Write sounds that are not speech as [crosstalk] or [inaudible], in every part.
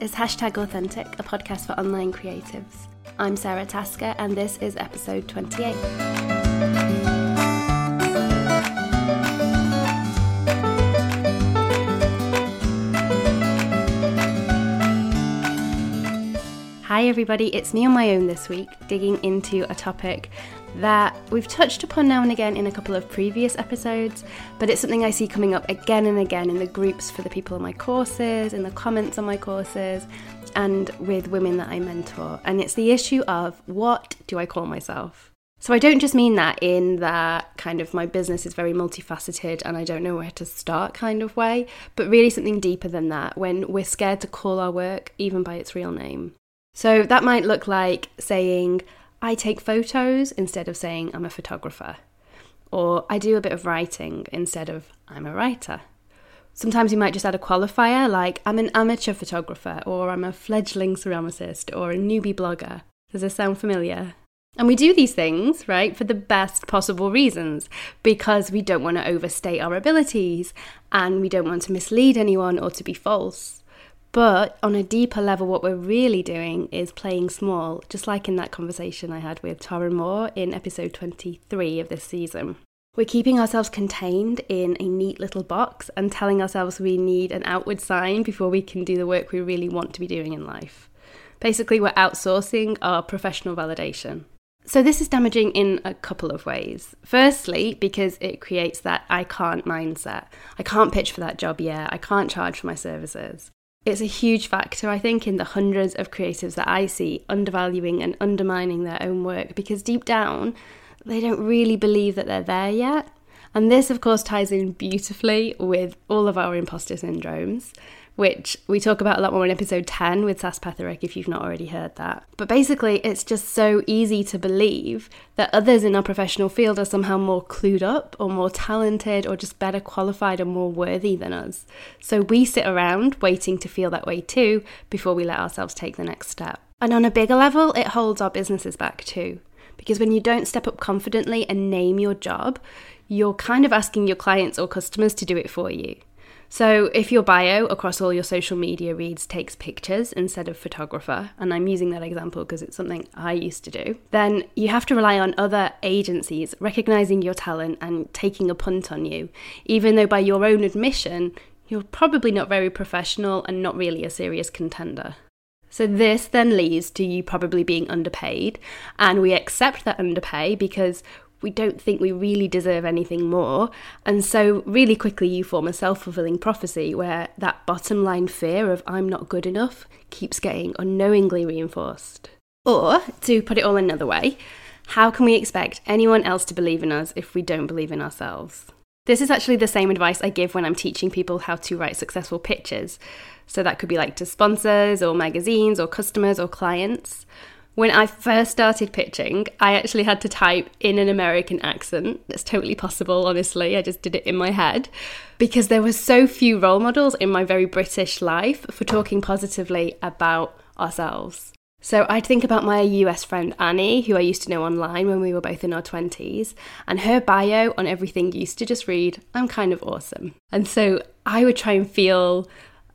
Is Hashtag Authentic, a podcast for online creatives. I'm Sara Tasker, and this is episode 28. Hi, everybody, it's me on my own this week, digging into a topic that we've touched upon now and again in a couple of previous episodes, but it's something I see coming up again and again in the groups for the people on my courses, in the comments on my courses, and with women that I mentor. And it's the issue of what do I call myself? So I don't just mean that in that kind of my business is very multifaceted and I don't know where to start kind of way, but really something deeper than that when we're scared to call our work even by its real name. So that might look like saying, I take photos instead of saying I'm a photographer. Or I do a bit of writing instead of I'm a writer. Sometimes you might just add a qualifier like I'm an amateur photographer, or I'm a fledgling ceramicist, or a newbie blogger. Does this sound familiar? And we do these things, right, for the best possible reasons because we don't want to overstate our abilities and we don't want to mislead anyone or to be false. But on a deeper level, what we're really doing is playing small, just like in that conversation I had with Tara Moore in episode 23 of this season. We're keeping ourselves contained in a neat little box and telling ourselves we need an outward sign before we can do the work we really want to be doing in life. Basically, we're outsourcing our professional validation. So, this is damaging in a couple of ways. Firstly, because it creates that I can't mindset. I can't pitch for that job yet. I can't charge for my services. It's a huge factor, I think, in the hundreds of creatives that I see undervaluing and undermining their own work because deep down, they don't really believe that they're there yet. And this, of course, ties in beautifully with all of our imposter syndromes which we talk about a lot more in episode 10 with Sas Petherick if you've not already heard that. But basically, it's just so easy to believe that others in our professional field are somehow more clued up or more talented or just better qualified or more worthy than us. So we sit around waiting to feel that way too before we let ourselves take the next step. And on a bigger level, it holds our businesses back too. Because when you don't step up confidently and name your job, you're kind of asking your clients or customers to do it for you. So, if your bio across all your social media reads takes pictures instead of photographer, and I'm using that example because it's something I used to do, then you have to rely on other agencies recognizing your talent and taking a punt on you, even though by your own admission, you're probably not very professional and not really a serious contender. So, this then leads to you probably being underpaid, and we accept that underpay because we don't think we really deserve anything more. And so, really quickly, you form a self fulfilling prophecy where that bottom line fear of I'm not good enough keeps getting unknowingly reinforced. Or, to put it all another way, how can we expect anyone else to believe in us if we don't believe in ourselves? This is actually the same advice I give when I'm teaching people how to write successful pitches. So, that could be like to sponsors or magazines or customers or clients. When I first started pitching, I actually had to type in an American accent. That's totally possible, honestly. I just did it in my head because there were so few role models in my very British life for talking positively about ourselves. So I'd think about my US friend Annie, who I used to know online when we were both in our 20s, and her bio on everything used to just read, I'm kind of awesome. And so I would try and feel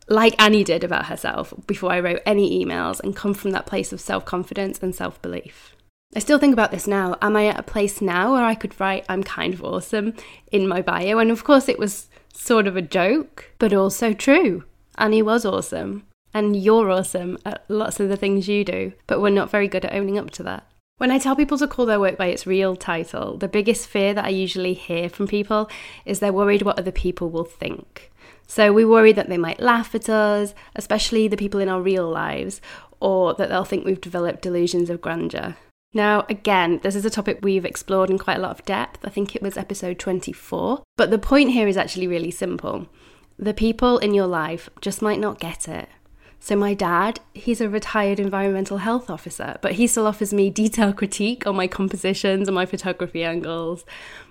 like Annie did about herself before I wrote any emails and come from that place of self confidence and self belief. I still think about this now. Am I at a place now where I could write, I'm kind of awesome in my bio? And of course, it was sort of a joke, but also true. Annie was awesome. And you're awesome at lots of the things you do, but we're not very good at owning up to that. When I tell people to call their work by its real title, the biggest fear that I usually hear from people is they're worried what other people will think. So we worry that they might laugh at us, especially the people in our real lives, or that they'll think we've developed delusions of grandeur. Now, again, this is a topic we've explored in quite a lot of depth. I think it was episode 24. But the point here is actually really simple. The people in your life just might not get it. So, my dad, he's a retired environmental health officer, but he still offers me detailed critique on my compositions and my photography angles.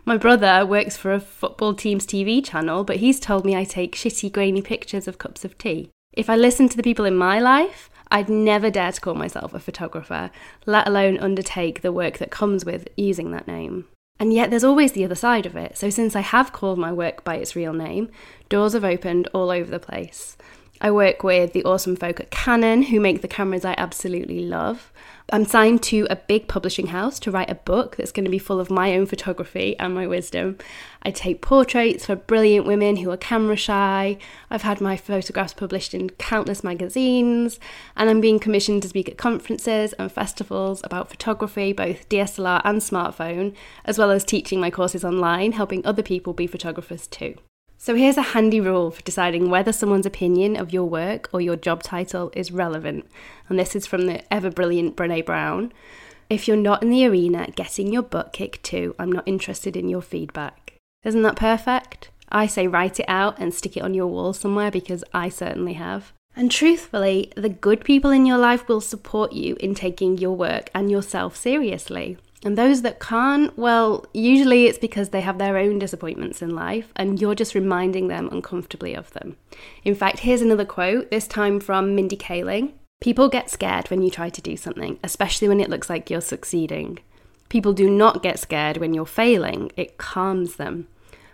My brother works for a football team's TV channel, but he's told me I take shitty, grainy pictures of cups of tea. If I listened to the people in my life, I'd never dare to call myself a photographer, let alone undertake the work that comes with using that name. And yet, there's always the other side of it. So, since I have called my work by its real name, doors have opened all over the place. I work with the awesome folk at Canon who make the cameras I absolutely love. I'm signed to a big publishing house to write a book that's going to be full of my own photography and my wisdom. I take portraits for brilliant women who are camera shy. I've had my photographs published in countless magazines, and I'm being commissioned to speak at conferences and festivals about photography, both DSLR and smartphone, as well as teaching my courses online, helping other people be photographers too. So here's a handy rule for deciding whether someone's opinion of your work or your job title is relevant. And this is from the ever brilliant Brene Brown. If you're not in the arena getting your butt kicked too, I'm not interested in your feedback. Isn't that perfect? I say write it out and stick it on your wall somewhere because I certainly have. And truthfully, the good people in your life will support you in taking your work and yourself seriously. And those that can't, well, usually it's because they have their own disappointments in life and you're just reminding them uncomfortably of them. In fact, here's another quote, this time from Mindy Kaling. People get scared when you try to do something, especially when it looks like you're succeeding. People do not get scared when you're failing, it calms them.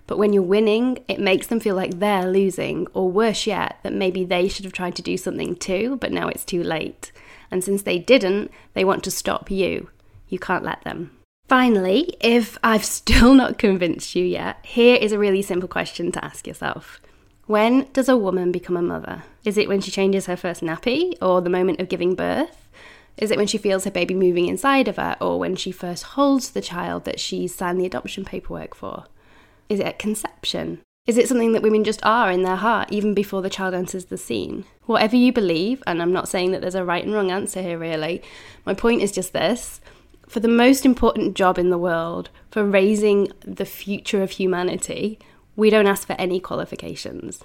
But when you're winning, it makes them feel like they're losing, or worse yet, that maybe they should have tried to do something too, but now it's too late. And since they didn't, they want to stop you. You can't let them. Finally, if I've [laughs] still not convinced you yet, here is a really simple question to ask yourself. When does a woman become a mother? Is it when she changes her first nappy or the moment of giving birth? Is it when she feels her baby moving inside of her or when she first holds the child that she's signed the adoption paperwork for? Is it at conception? Is it something that women just are in their heart even before the child enters the scene? Whatever you believe, and I'm not saying that there's a right and wrong answer here really, my point is just this for the most important job in the world, for raising the future of humanity, we don't ask for any qualifications.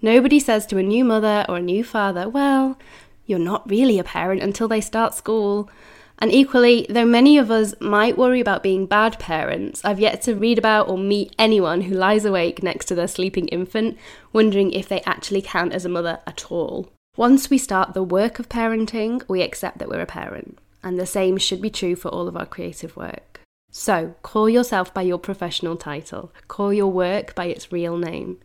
Nobody says to a new mother or a new father, well, you're not really a parent until they start school. And equally, though many of us might worry about being bad parents, I've yet to read about or meet anyone who lies awake next to their sleeping infant, wondering if they actually count as a mother at all. Once we start the work of parenting, we accept that we're a parent and the same should be true for all of our creative work. So, call yourself by your professional title, call your work by its real name.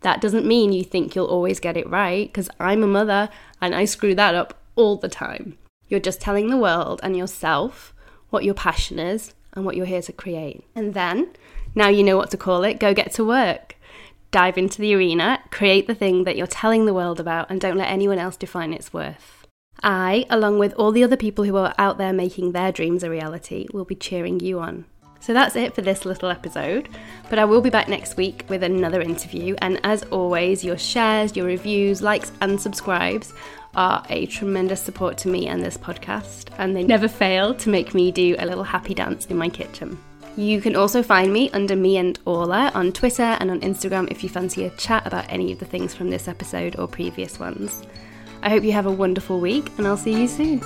That doesn't mean you think you'll always get it right, because I'm a mother and I screw that up all the time. You're just telling the world and yourself what your passion is and what you're here to create. And then, now you know what to call it, go get to work. Dive into the arena, create the thing that you're telling the world about, and don't let anyone else define its worth. I, along with all the other people who are out there making their dreams a reality, will be cheering you on. So that's it for this little episode, but I will be back next week with another interview. And as always, your shares, your reviews, likes, and subscribes are a tremendous support to me and this podcast, and they never fail to make me do a little happy dance in my kitchen. You can also find me under me and Orla on Twitter and on Instagram if you fancy a chat about any of the things from this episode or previous ones. I hope you have a wonderful week, and I'll see you soon.